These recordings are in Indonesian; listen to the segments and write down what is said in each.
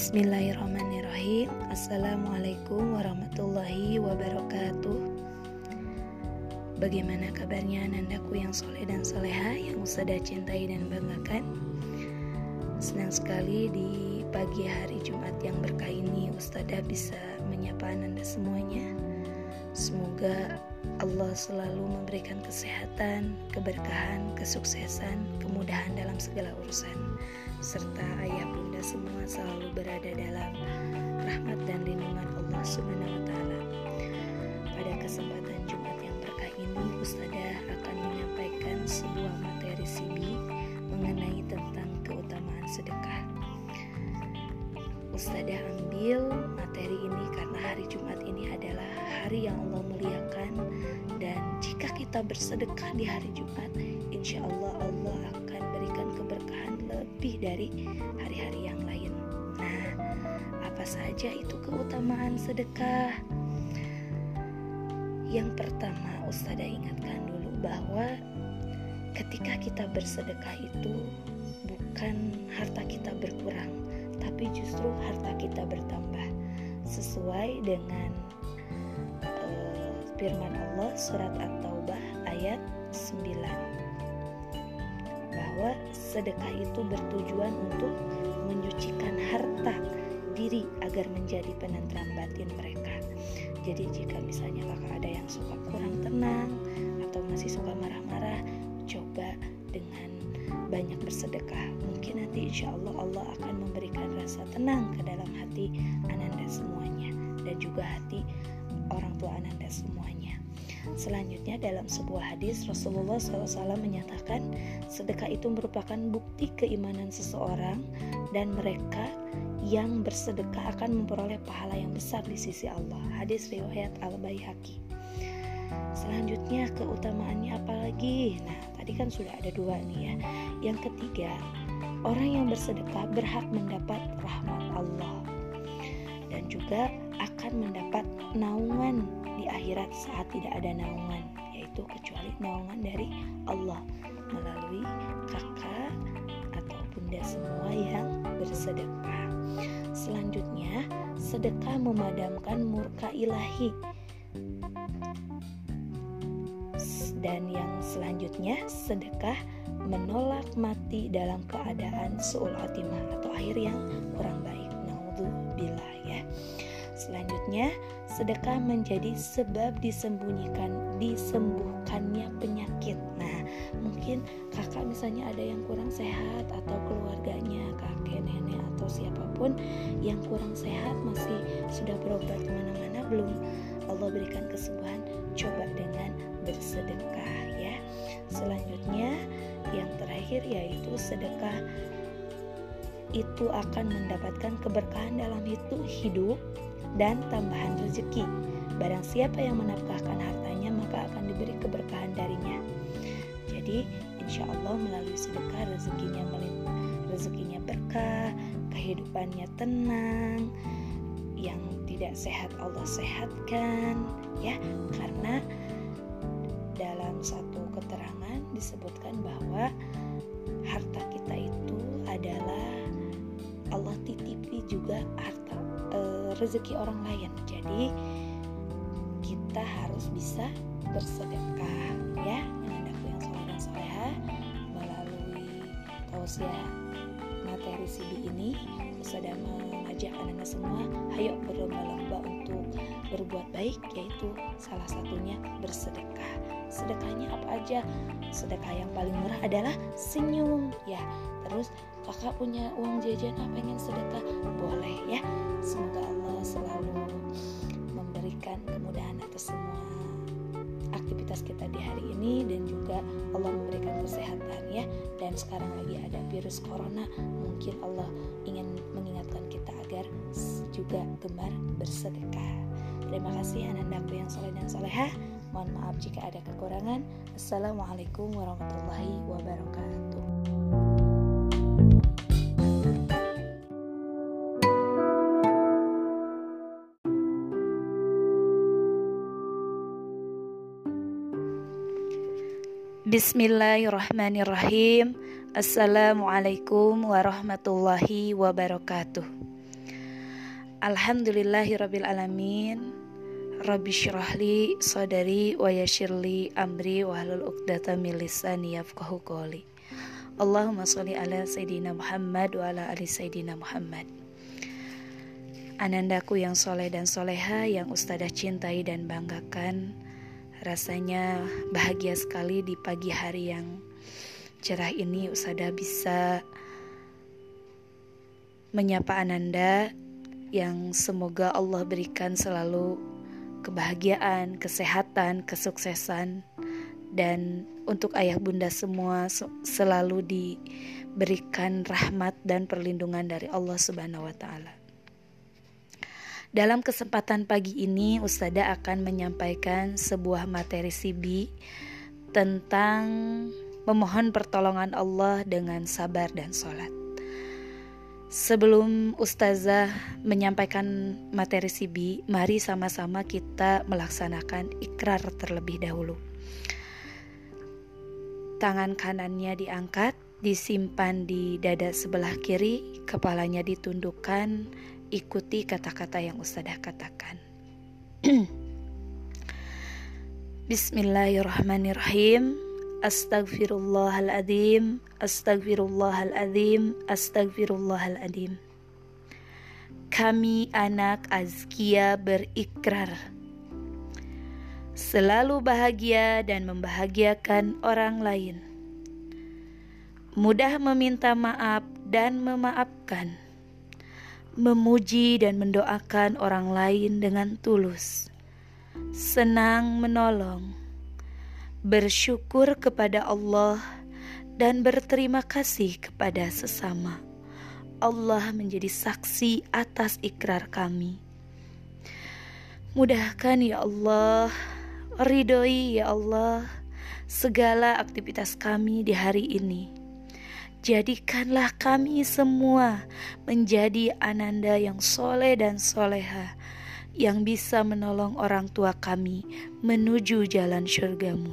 Bismillahirrahmanirrahim. Assalamualaikum warahmatullahi wabarakatuh. Bagaimana kabarnya anandaku yang soleh dan soleha Yang Ustazah cintai dan banggakan? Senang sekali di pagi hari Jumat yang berkah ini Ustazah bisa menyapa ananda semuanya. Semoga Allah selalu memberikan kesehatan, keberkahan, kesuksesan, kemudahan dalam segala urusan serta ayah bunda semua selalu berada dalam rahmat dan lindungan Allah Subhanahu wa taala. Pada kesempatan Jumat yang berkah ini, Ustazah akan menyampaikan sebuah materi sibi mengenai tentang keutamaan sedekah. Ustazah ambil materi ini karena hari Jumat ini adalah hari yang Allah muliakan dan jika kita bersedekah di hari Jumat, insya Allah Allah akan dari hari-hari yang lain. Nah, apa saja itu keutamaan sedekah? Yang pertama, Ustazah ingatkan dulu bahwa ketika kita bersedekah itu bukan harta kita berkurang, tapi justru harta kita bertambah sesuai dengan uh, firman Allah surat At-Taubah ayat 9 bahwa sedekah itu bertujuan untuk menyucikan harta diri agar menjadi penentram batin mereka. Jadi jika misalnya kakak ada yang suka kurang tenang atau masih suka marah-marah, coba dengan banyak bersedekah. Mungkin nanti insya Allah Allah akan memberikan rasa tenang ke dalam hati ananda semuanya dan juga hati orang tua ananda semuanya. Selanjutnya dalam sebuah hadis Rasulullah SAW menyatakan sedekah itu merupakan bukti keimanan seseorang dan mereka yang bersedekah akan memperoleh pahala yang besar di sisi Allah. Hadis riwayat Al Baihaqi. Selanjutnya keutamaannya apa lagi? Nah tadi kan sudah ada dua nih ya. Yang ketiga orang yang bersedekah berhak mendapat rahmat Allah dan juga akan mendapat naungan di akhirat saat tidak ada naungan yaitu kecuali naungan dari Allah melalui kakak atau bunda semua yang bersedekah. Selanjutnya, sedekah memadamkan murka ilahi. Dan yang selanjutnya, sedekah menolak mati dalam keadaan suul atau akhir yang kurang baik. Naudzubillah ya. Selanjutnya, sedekah menjadi sebab disembunyikan, disembuhkannya penyakit. Nah, mungkin kakak misalnya ada yang kurang sehat atau keluarganya, kakek, nenek atau siapa pun yang kurang sehat masih sudah berobat ke mana-mana belum Allah berikan kesembuhan, coba dengan bersedekah ya. Selanjutnya, yang terakhir yaitu sedekah itu akan mendapatkan keberkahan dalam hidup dan tambahan rezeki. Barang siapa yang menafkahkan hartanya maka akan diberi keberkahan darinya. Jadi insya Allah melalui sedekah rezekinya melimpah, rezekinya berkah, kehidupannya tenang, yang tidak sehat Allah sehatkan, ya karena rezeki orang lain. Jadi kita harus bisa bersedekah ya dengan yang soleh dan soleha melalui tausiah materi CB ini sudah mengajak anda semua ayo berlomba-lomba untuk berbuat baik yaitu salah satunya bersedekah. Sedekahnya apa aja? Sedekah yang paling murah adalah senyum ya. Terus kakak punya uang jajan apa? Pengen sedekah? Boleh ya. Semoga Allah selalu memberikan kemudahan atas semua aktivitas kita di hari ini dan juga Allah memberikan kesehatan ya. Dan sekarang lagi ada virus corona mungkin Allah ingin mengingatkan kita agar juga gemar bersedekah terima kasih anandaku yang soleh dan soleha mohon maaf jika ada kekurangan. Assalamualaikum warahmatullahi wabarakatuh. Bismillahirrahmanirrahim. Assalamualaikum warahmatullahi wabarakatuh. Alhamdulillahirabbil alamin. Rabbi syrahli sadari wa yassirli amri wa hlul 'uqdatam min lisani yafqahu qawli. Allahumma sholli ala sayidina Muhammad wa ala ali sayidina Muhammad. Anandaku yang soleh dan soleha yang ustadzah cintai dan banggakan Rasanya bahagia sekali di pagi hari yang cerah ini Usada bisa menyapa Ananda yang semoga Allah berikan selalu kebahagiaan, kesehatan, kesuksesan dan untuk ayah bunda semua selalu diberikan rahmat dan perlindungan dari Allah Subhanahu wa taala. Dalam kesempatan pagi ini, Ustada akan menyampaikan sebuah materi CB tentang memohon pertolongan Allah dengan sabar dan sholat. Sebelum Ustazah menyampaikan materi CB, mari sama-sama kita melaksanakan ikrar terlebih dahulu. Tangan kanannya diangkat, disimpan di dada sebelah kiri, kepalanya ditundukkan, ikuti kata-kata yang Ustazah katakan. Bismillahirrahmanirrahim. Astagfirullahaladzim, astagfirullahaladzim, astagfirullahaladzim. Kami anak Azkia berikrar selalu bahagia dan membahagiakan orang lain. Mudah meminta maaf dan memaafkan memuji dan mendoakan orang lain dengan tulus, senang menolong, bersyukur kepada Allah, dan berterima kasih kepada sesama. Allah menjadi saksi atas ikrar kami. Mudahkan ya Allah, ridhoi ya Allah, segala aktivitas kami di hari ini Jadikanlah kami semua menjadi ananda yang soleh dan soleha yang bisa menolong orang tua kami menuju jalan syurgamu.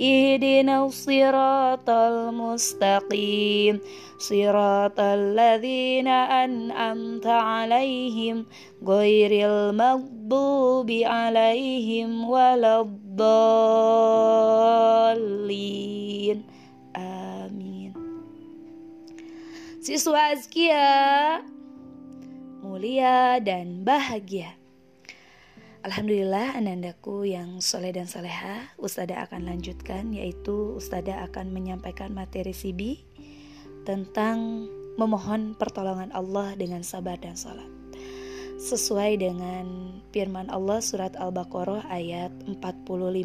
اهدنا الصراط المستقيم صراط الذين أنعمت عليهم غير المغضوب عليهم ولا الضالين آمين Siswa Azkia mulia dan bahagia Alhamdulillah anandaku yang soleh dan soleha Ustada akan lanjutkan yaitu Ustada akan menyampaikan materi CB Tentang memohon pertolongan Allah dengan sabar dan sholat Sesuai dengan firman Allah surat Al-Baqarah ayat 45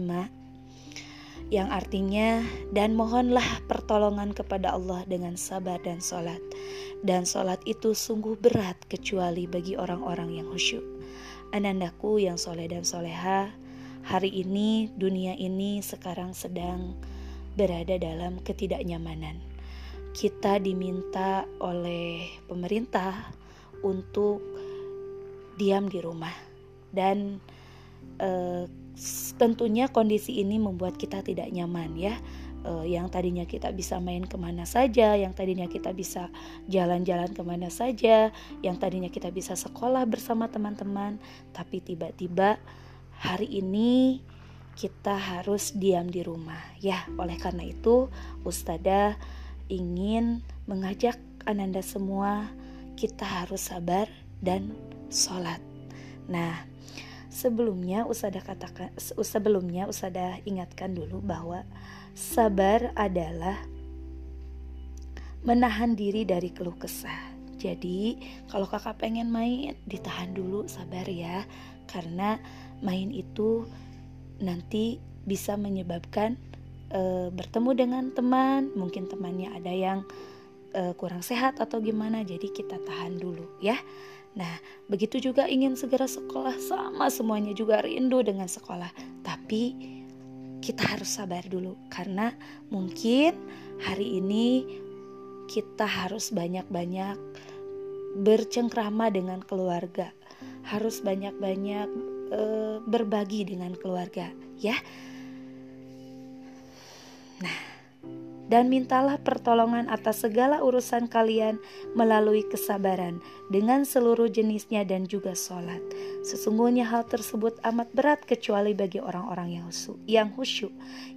Yang artinya dan mohonlah pertolongan kepada Allah dengan sabar dan sholat Dan sholat itu sungguh berat kecuali bagi orang-orang yang khusyuk Anandaku yang soleh dan soleha, hari ini dunia ini sekarang sedang berada dalam ketidaknyamanan. Kita diminta oleh pemerintah untuk diam di rumah dan e, tentunya kondisi ini membuat kita tidak nyaman ya uh, yang tadinya kita bisa main ke mana saja, yang tadinya kita bisa jalan-jalan ke mana saja, yang tadinya kita bisa sekolah bersama teman-teman, tapi tiba-tiba hari ini kita harus diam di rumah. Ya, oleh karena itu, Ustada ingin mengajak Ananda semua kita harus sabar dan sholat. Nah, sebelumnya Usada katakan sebelumnya Usada ingatkan dulu bahwa Sabar adalah menahan diri dari keluh kesah. Jadi, kalau kakak pengen main, ditahan dulu, sabar ya, karena main itu nanti bisa menyebabkan e, bertemu dengan teman, mungkin temannya ada yang e, kurang sehat atau gimana, jadi kita tahan dulu ya. Nah, begitu juga ingin segera sekolah sama semuanya juga rindu dengan sekolah. Tapi kita harus sabar dulu karena mungkin hari ini kita harus banyak-banyak bercengkrama dengan keluarga. Harus banyak-banyak e, berbagi dengan keluarga, ya. Nah, dan mintalah pertolongan atas segala urusan kalian melalui kesabaran dengan seluruh jenisnya dan juga sholat. Sesungguhnya hal tersebut amat berat kecuali bagi orang-orang yang, yang khusyuk,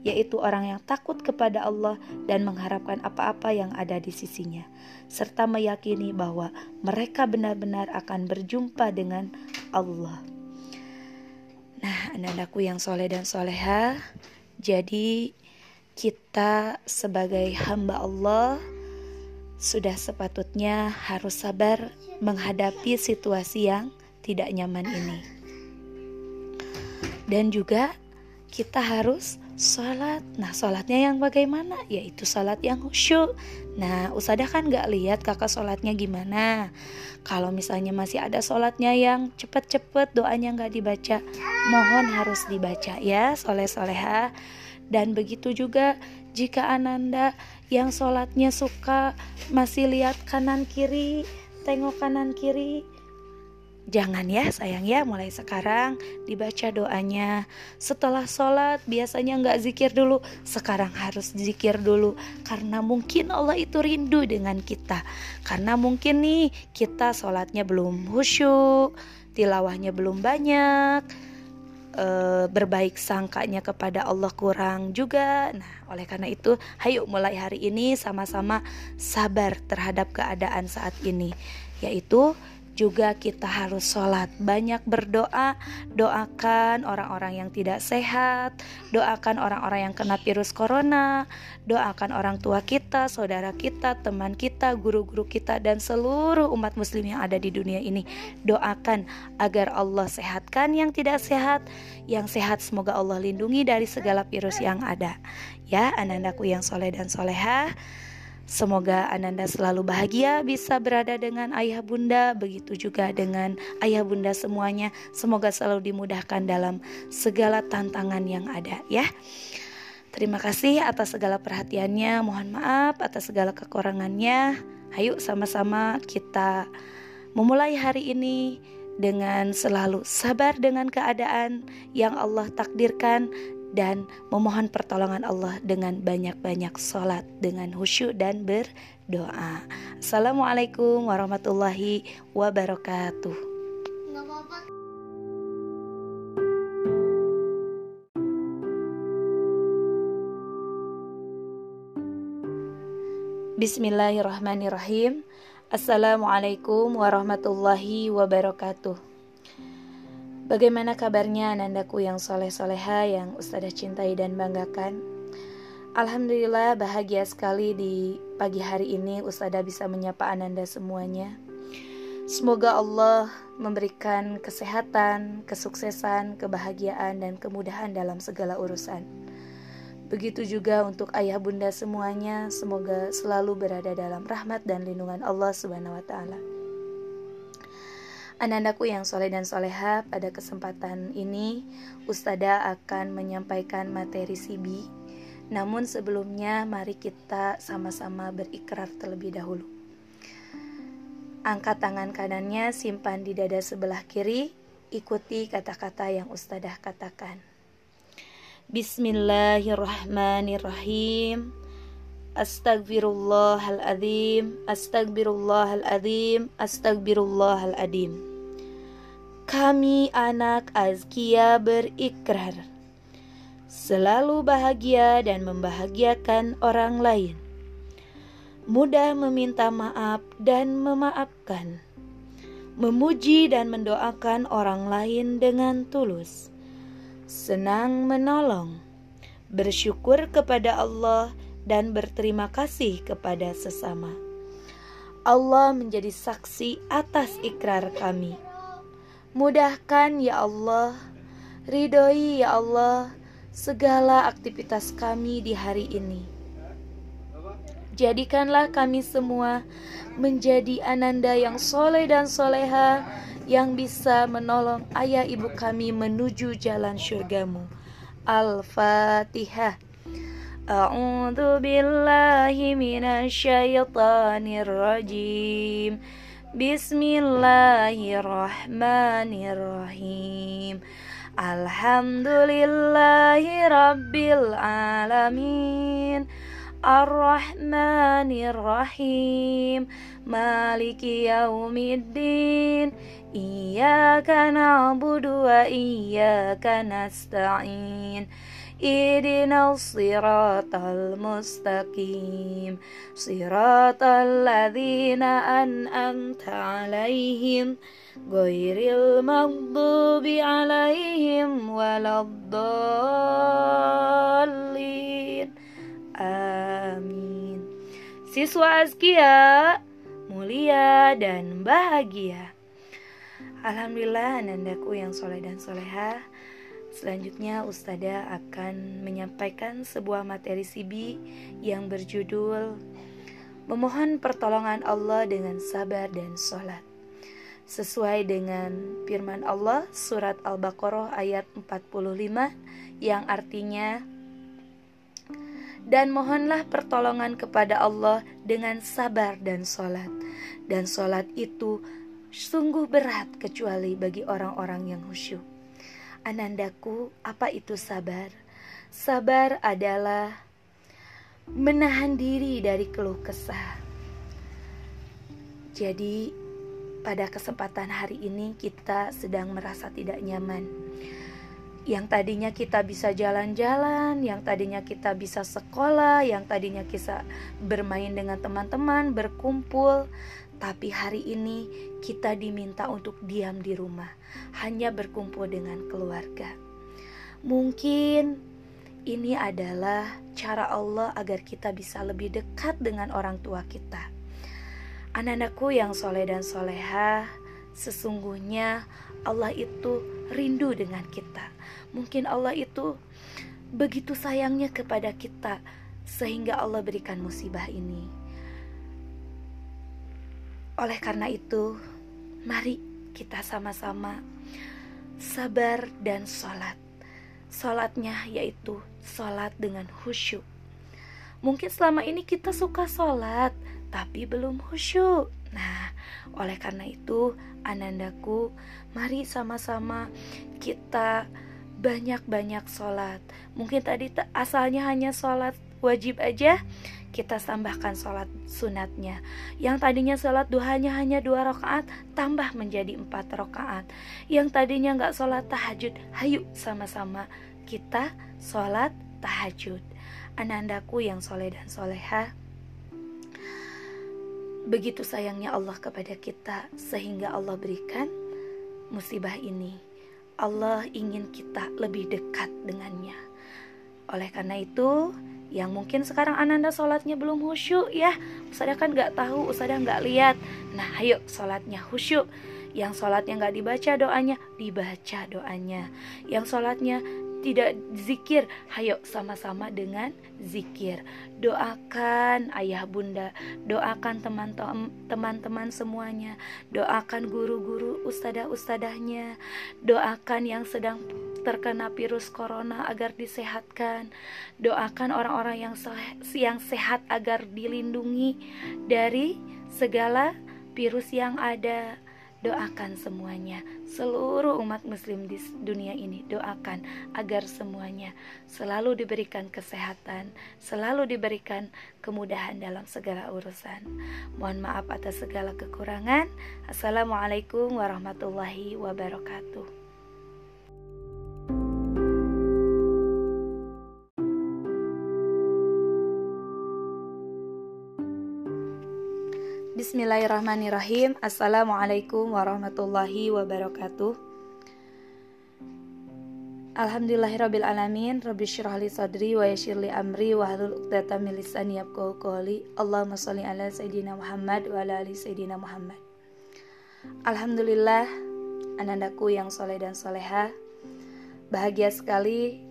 yaitu orang yang takut kepada Allah dan mengharapkan apa-apa yang ada di sisinya, serta meyakini bahwa mereka benar-benar akan berjumpa dengan Allah. Nah, anak-anakku yang soleh dan soleha, jadi kita sebagai hamba Allah sudah sepatutnya harus sabar menghadapi situasi yang tidak nyaman ini. Dan juga kita harus sholat. Nah, sholatnya yang bagaimana? Yaitu sholat yang khusyuk. Nah, Usadah kan gak lihat kakak sholatnya gimana. Kalau misalnya masih ada sholatnya yang cepet-cepet doanya gak dibaca, mohon harus dibaca ya, soleh-soleha. Dan begitu juga jika Ananda yang sholatnya suka masih lihat kanan kiri, tengok kanan kiri, Jangan ya sayang ya mulai sekarang dibaca doanya. Setelah sholat biasanya nggak zikir dulu. Sekarang harus zikir dulu Karena mungkin Allah itu rindu dengan kita. Karena mungkin nih kita sholatnya belum khusyuk Tilawahnya belum banyak e, berbaik sangkanya kepada Allah kurang juga. Nah, oleh karena itu, hayu mulai hari ini sama-sama sabar terhadap keadaan saat ini, yaitu juga kita harus sholat. Banyak berdoa. Doakan orang-orang yang tidak sehat. Doakan orang-orang yang kena virus corona. Doakan orang tua kita saudara kita teman kita guru-guru kita dan seluruh umat muslim yang ada di dunia ini. Doakan agar Allah sehatkan yang tidak sehat. Yang sehat semoga Allah lindungi dari segala virus yang ada. Ya anak-anakku yang soleh dan solehah Semoga Ananda selalu bahagia bisa berada dengan ayah bunda, begitu juga dengan ayah bunda semuanya. Semoga selalu dimudahkan dalam segala tantangan yang ada ya. Terima kasih atas segala perhatiannya. Mohon maaf atas segala kekurangannya. Ayo sama-sama kita memulai hari ini dengan selalu sabar dengan keadaan yang Allah takdirkan dan memohon pertolongan Allah dengan banyak-banyak sholat dengan khusyuk dan berdoa. Assalamualaikum warahmatullahi wabarakatuh. Bismillahirrahmanirrahim. Assalamualaikum warahmatullahi wabarakatuh. Bagaimana kabarnya anandaku yang soleh-soleha yang Ustazah cintai dan banggakan? Alhamdulillah bahagia sekali di pagi hari ini Ustazah bisa menyapa ananda semuanya. Semoga Allah memberikan kesehatan, kesuksesan, kebahagiaan, dan kemudahan dalam segala urusan. Begitu juga untuk ayah bunda semuanya, semoga selalu berada dalam rahmat dan lindungan Allah Subhanahu wa Ta'ala. Anandaku yang soleh dan soleha, pada kesempatan ini Ustada akan menyampaikan materi Sibi. Namun sebelumnya mari kita sama-sama berikrar terlebih dahulu. Angkat tangan kanannya, simpan di dada sebelah kiri, ikuti kata-kata yang Ustadah katakan. Bismillahirrahmanirrahim. Astagfirullahaladzim, astagfirullahaladzim, astagfirullahaladzim. Kami anak Azkia berikrar selalu bahagia dan membahagiakan orang lain. Mudah meminta maaf dan memaafkan. Memuji dan mendoakan orang lain dengan tulus. Senang menolong. Bersyukur kepada Allah dan berterima kasih kepada sesama. Allah menjadi saksi atas ikrar kami. Mudahkan ya Allah, ridhoi ya Allah segala aktivitas kami di hari ini. Jadikanlah kami semua menjadi ananda yang soleh dan soleha yang bisa menolong ayah ibu kami menuju jalan syurgamu. Al-Fatihah. A'udzu billahi minasyaitonir rajim. Bismillahirrahmanirrahim. Alhamdulillahi rabbil alamin. الرحمن الرحيم مالك يوم الدين إياك نعبد وإياك نستعين اهدنا الصراط المستقيم صراط الذين أنأمت عليهم غير المغضوب عليهم ولا الضالين Amin. Siswa Azkia, mulia dan bahagia. Alhamdulillah anandaku yang soleh dan soleha. Selanjutnya Ustada akan menyampaikan sebuah materi sibi yang berjudul Memohon pertolongan Allah dengan sabar dan sholat Sesuai dengan firman Allah surat Al-Baqarah ayat 45 yang artinya dan mohonlah pertolongan kepada Allah dengan sabar dan solat. Dan solat itu sungguh berat kecuali bagi orang-orang yang khusyuk. Anandaku, apa itu sabar? Sabar adalah menahan diri dari keluh kesah. Jadi, pada kesempatan hari ini kita sedang merasa tidak nyaman yang tadinya kita bisa jalan-jalan, yang tadinya kita bisa sekolah, yang tadinya kita bermain dengan teman-teman, berkumpul, tapi hari ini kita diminta untuk diam di rumah, hanya berkumpul dengan keluarga. Mungkin ini adalah cara Allah agar kita bisa lebih dekat dengan orang tua kita. Anak-anakku yang soleh dan soleha, sesungguhnya Allah itu rindu dengan kita Mungkin Allah itu begitu sayangnya kepada kita sehingga Allah berikan musibah ini. Oleh karena itu, mari kita sama-sama sabar dan sholat. Sholatnya yaitu sholat dengan khusyuk. Mungkin selama ini kita suka sholat, tapi belum khusyuk. Nah, oleh karena itu, anandaku, mari sama-sama kita banyak-banyak sholat. Mungkin tadi asalnya hanya sholat wajib aja, kita tambahkan sholat sunatnya. Yang tadinya sholat duhanya hanya dua rakaat, tambah menjadi empat rakaat. Yang tadinya nggak sholat tahajud, hayu sama-sama kita sholat tahajud. Anandaku yang soleh dan soleha, begitu sayangnya Allah kepada kita sehingga Allah berikan musibah ini Allah ingin kita lebih dekat dengannya. Oleh karena itu, yang mungkin sekarang ananda sholatnya belum khusyuk ya. Ustazah kan nggak tahu, Ustazah nggak lihat. Nah ayo sholatnya khusyuk. Yang sholatnya nggak dibaca doanya, dibaca doanya. Yang sholatnya tidak zikir, hayo sama-sama dengan zikir. Doakan ayah bunda, doakan teman-teman semuanya, doakan guru-guru ustadah-ustadahnya, doakan yang sedang terkena virus corona agar disehatkan. Doakan orang-orang yang yang sehat agar dilindungi dari segala virus yang ada doakan semuanya, seluruh umat Muslim di dunia ini. Doakan agar semuanya selalu diberikan kesehatan, selalu diberikan kemudahan dalam segala urusan. Mohon maaf atas segala kekurangan. Assalamualaikum warahmatullahi wabarakatuh. Bismillahirrahmanirrahim. Assalamualaikum warahmatullahi wabarakatuh. Alhamdulillahirrabbilalamin. Rabbi syirahli sadri wa yashirli amri wa halul uqdata min lisani yabqahu qawli. Allahumma salli ala Sayyidina Muhammad wa ala ali Sayyidina Muhammad. Alhamdulillah anandaku yang soleh dan soleha. Bahagia sekali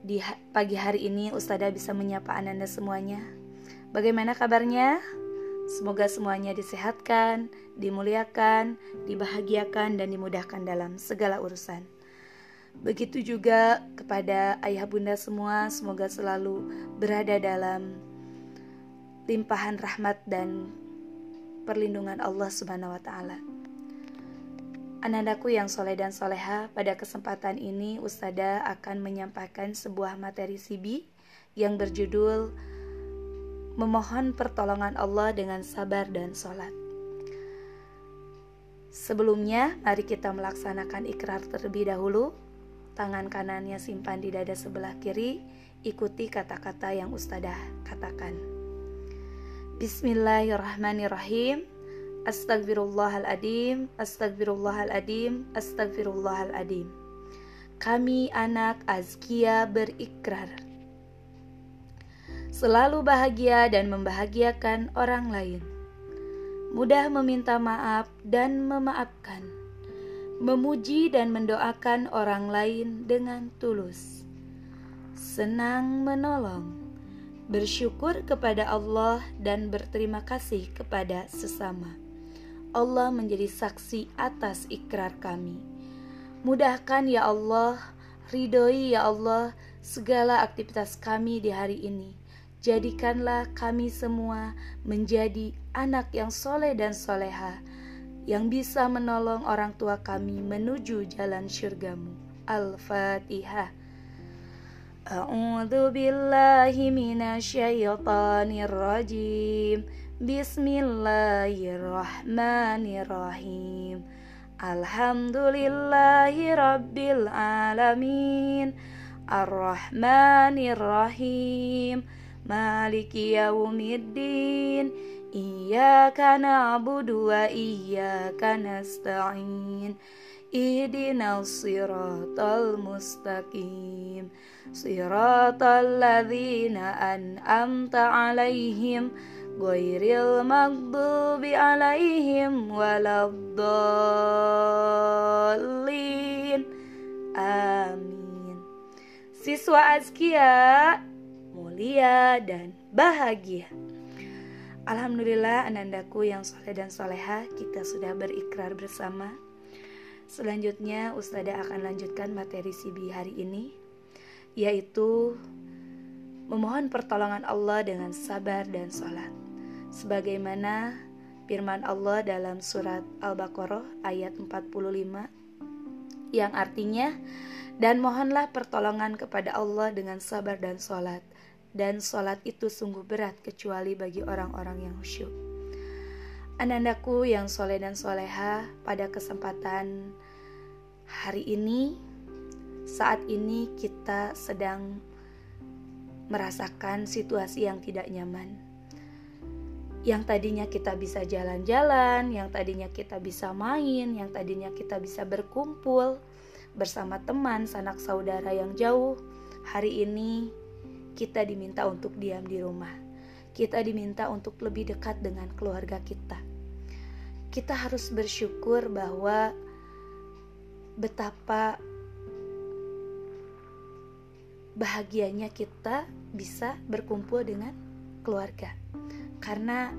di pagi hari ini Ustazah bisa menyapa ananda semuanya. Bagaimana kabarnya? Semoga semuanya disehatkan, dimuliakan, dibahagiakan, dan dimudahkan dalam segala urusan. Begitu juga kepada ayah bunda semua, semoga selalu berada dalam limpahan rahmat dan perlindungan Allah Subhanahu wa Ta'ala. Anandaku yang soleh dan soleha, pada kesempatan ini Ustada akan menyampaikan sebuah materi sibi yang berjudul Memohon pertolongan Allah dengan sabar dan sholat. Sebelumnya, mari kita melaksanakan ikrar terlebih dahulu. Tangan kanannya simpan di dada sebelah kiri, ikuti kata-kata yang Ustadzah katakan. Bismillahirrahmanirrahim. Astagfirullahaladzim, astagfirullahaladzim, astagfirullahaladzim. Kami anak Azkia berikrar selalu bahagia dan membahagiakan orang lain, mudah meminta maaf dan memaafkan, memuji dan mendoakan orang lain dengan tulus, senang menolong bersyukur kepada Allah dan berterima kasih kepada sesama. Allah menjadi saksi atas ikrar kami. Mudahkan ya Allah, ridhoi ya Allah segala aktivitas kami di hari ini. Jadikanlah kami semua menjadi anak yang soleh dan soleha, yang bisa menolong orang tua kami menuju jalan syurgamu. Al-Fatihah. A'udzu billahi minasyaitonir rajim. Bismillahirrahmanirrahim Alhamdulillahi rabbil alamin Ar-Rahmanirrahim Maliki yaumiddin. Iyaka na'budu wa iyaka nasta'in. Ihdinash shiratal mustaqim. Shiratal ladzina an'amta 'alaihim ghairil maghdubi alaihim waladdallin. Amin. Siswa Azkia mulia dan bahagia. Alhamdulillah anandaku yang soleh dan soleha kita sudah berikrar bersama. Selanjutnya Ustada akan lanjutkan materi Sibi hari ini Yaitu memohon pertolongan Allah dengan sabar dan sholat sebagaimana firman Allah dalam surat Al-Baqarah ayat 45 yang artinya dan mohonlah pertolongan kepada Allah dengan sabar dan sholat dan sholat itu sungguh berat kecuali bagi orang-orang yang khusyuk. Anandaku yang soleh dan soleha pada kesempatan hari ini saat ini kita sedang merasakan situasi yang tidak nyaman yang tadinya kita bisa jalan-jalan, yang tadinya kita bisa main, yang tadinya kita bisa berkumpul bersama teman, sanak saudara yang jauh, hari ini kita diminta untuk diam di rumah. Kita diminta untuk lebih dekat dengan keluarga kita. Kita harus bersyukur bahwa betapa bahagianya kita bisa berkumpul dengan keluarga karena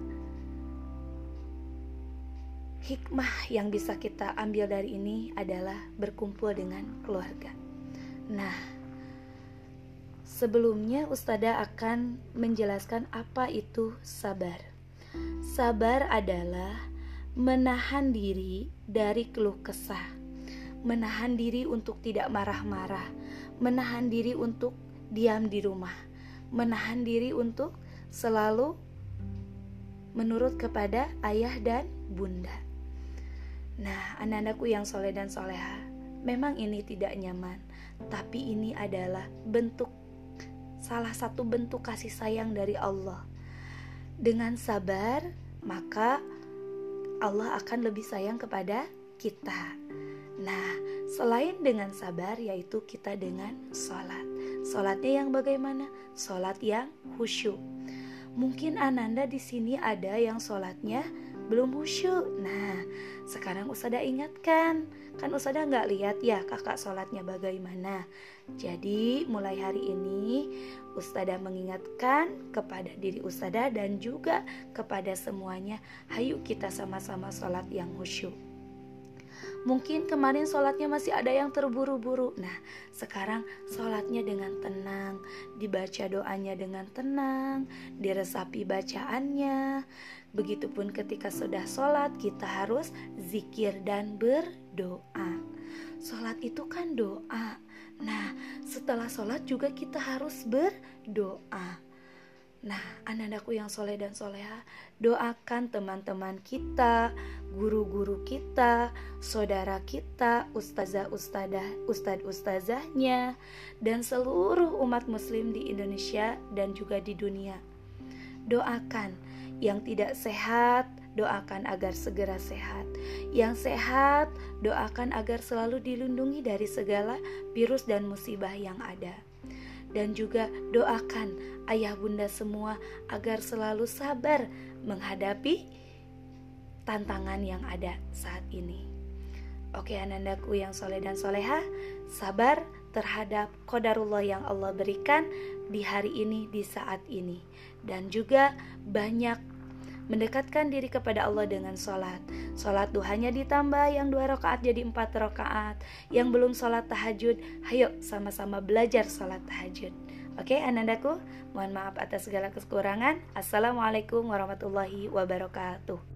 hikmah yang bisa kita ambil dari ini adalah berkumpul dengan keluarga. Nah, sebelumnya Ustada akan menjelaskan apa itu sabar. Sabar adalah menahan diri dari keluh kesah, menahan diri untuk tidak marah-marah, menahan diri untuk diam di rumah, menahan diri untuk selalu menurut kepada ayah dan bunda. Nah, anak-anakku yang soleh dan soleha, memang ini tidak nyaman, tapi ini adalah bentuk salah satu bentuk kasih sayang dari Allah. Dengan sabar, maka Allah akan lebih sayang kepada kita. Nah, selain dengan sabar, yaitu kita dengan sholat. Sholatnya yang bagaimana? Sholat yang khusyuk. Mungkin Ananda di sini ada yang sholatnya belum khusyuk. Nah, sekarang Ustazah ingatkan, kan Ustazah nggak lihat ya kakak sholatnya bagaimana. Jadi mulai hari ini Ustazah mengingatkan kepada diri Ustazah dan juga kepada semuanya, hayu kita sama-sama sholat yang khusyuk. Mungkin kemarin sholatnya masih ada yang terburu-buru. Nah, sekarang sholatnya dengan tenang, dibaca doanya dengan tenang, diresapi bacaannya. Begitupun ketika sudah sholat, kita harus zikir dan berdoa. Sholat itu kan doa. Nah, setelah sholat juga kita harus berdoa. Nah, anak-anakku yang soleh dan soleha, doakan teman-teman kita, guru-guru kita, saudara kita, ustazah-ustazah, ustad-ustazahnya, dan seluruh umat muslim di Indonesia dan juga di dunia. Doakan yang tidak sehat, doakan agar segera sehat. Yang sehat, doakan agar selalu dilindungi dari segala virus dan musibah yang ada dan juga doakan ayah bunda semua agar selalu sabar menghadapi tantangan yang ada saat ini. Oke anandaku yang soleh dan soleha, sabar terhadap kodarullah yang Allah berikan di hari ini, di saat ini. Dan juga banyak mendekatkan diri kepada Allah dengan sholat. Sholat duhanya ditambah yang dua rakaat jadi empat rakaat. Yang belum sholat tahajud, ayo sama-sama belajar sholat tahajud. Oke, anandaku, mohon maaf atas segala kekurangan. Assalamualaikum warahmatullahi wabarakatuh.